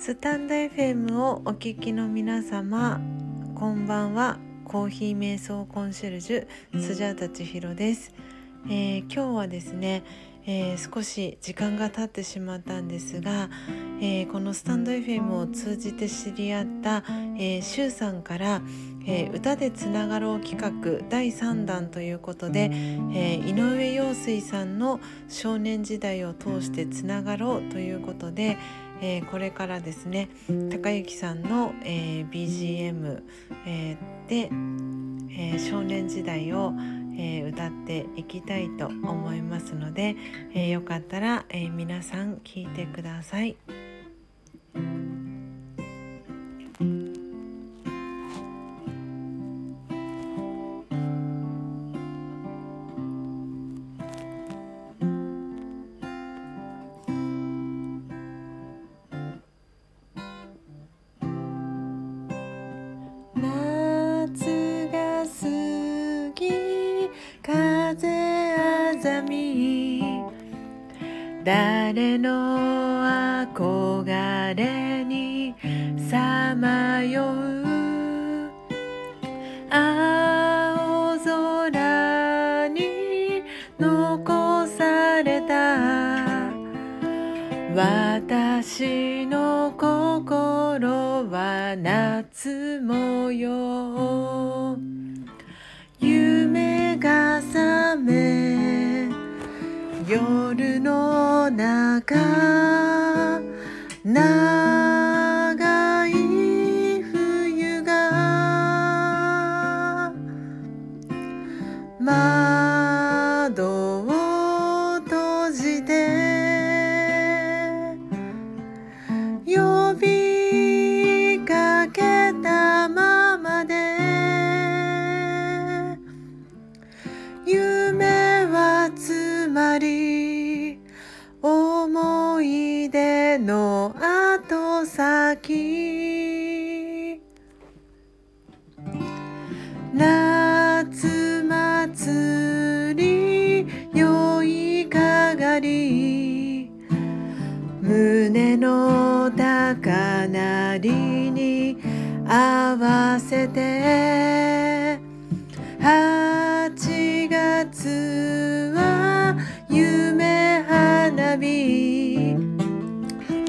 スタンド FM をお聞きの皆様こんばんは。コーヒー瞑想コンシェルジュスジャータ千尋です、えー、今日はですね、えー、少し時間が経ってしまったんですが、えー、このスタンド FM を通じて知り合った、えー、シュウさんから、えー、歌でつながろう企画第3弾ということで、え井上陽水さんの少年時代を通してつながろうということで、えー、これからですね高之さんの、えー、BGM、えー、で、えー、少年時代を、えー、歌っていきたいと思いますので、えー、よかったら、えー、皆さん聴いてください。誰の憧れにさまよう青空に残された。私の心は夏模様。夢が覚め夜の中長い冬がの後先。夏祭り酔いかがり。胸の高鳴りに合わせて。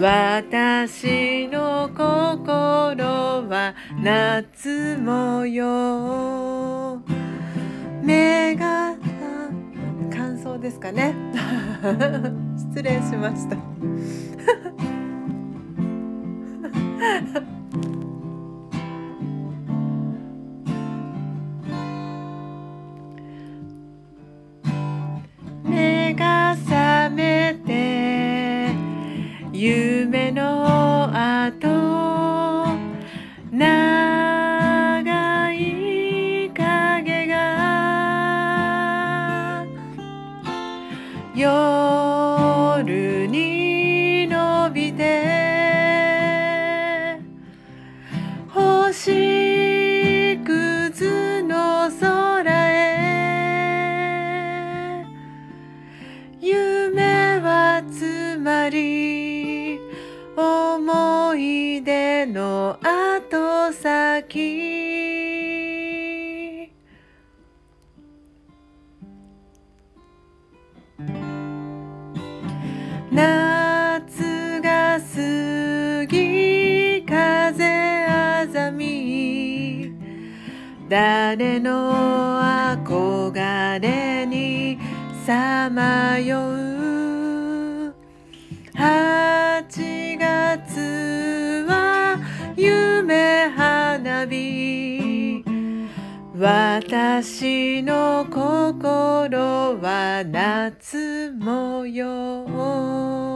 私の心は夏模様。目が感想ですかね。失礼しました。と長い影が夜に伸びての後先。夏が過ぎ風あざみ。誰の憧れにさまよう私の心は夏模様。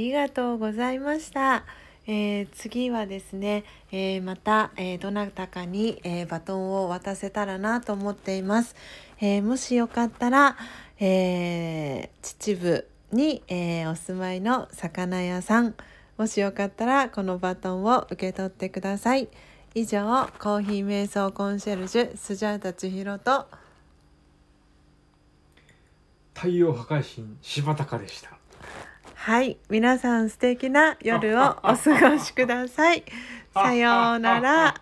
りがとうございました。えー、次はですね、えー、また、えー、どなたかに、えバトンを渡せたらなと思っています。えもしよかったら、え秩父に、えお住まいの魚屋さんもしよかったらこのバトンを受け取ってください。以上コーヒー瞑想コンシェルジュスジャータ千尋と太陽破壊神柴田でしたはい皆さん素敵な夜をお過ごしください。さようなら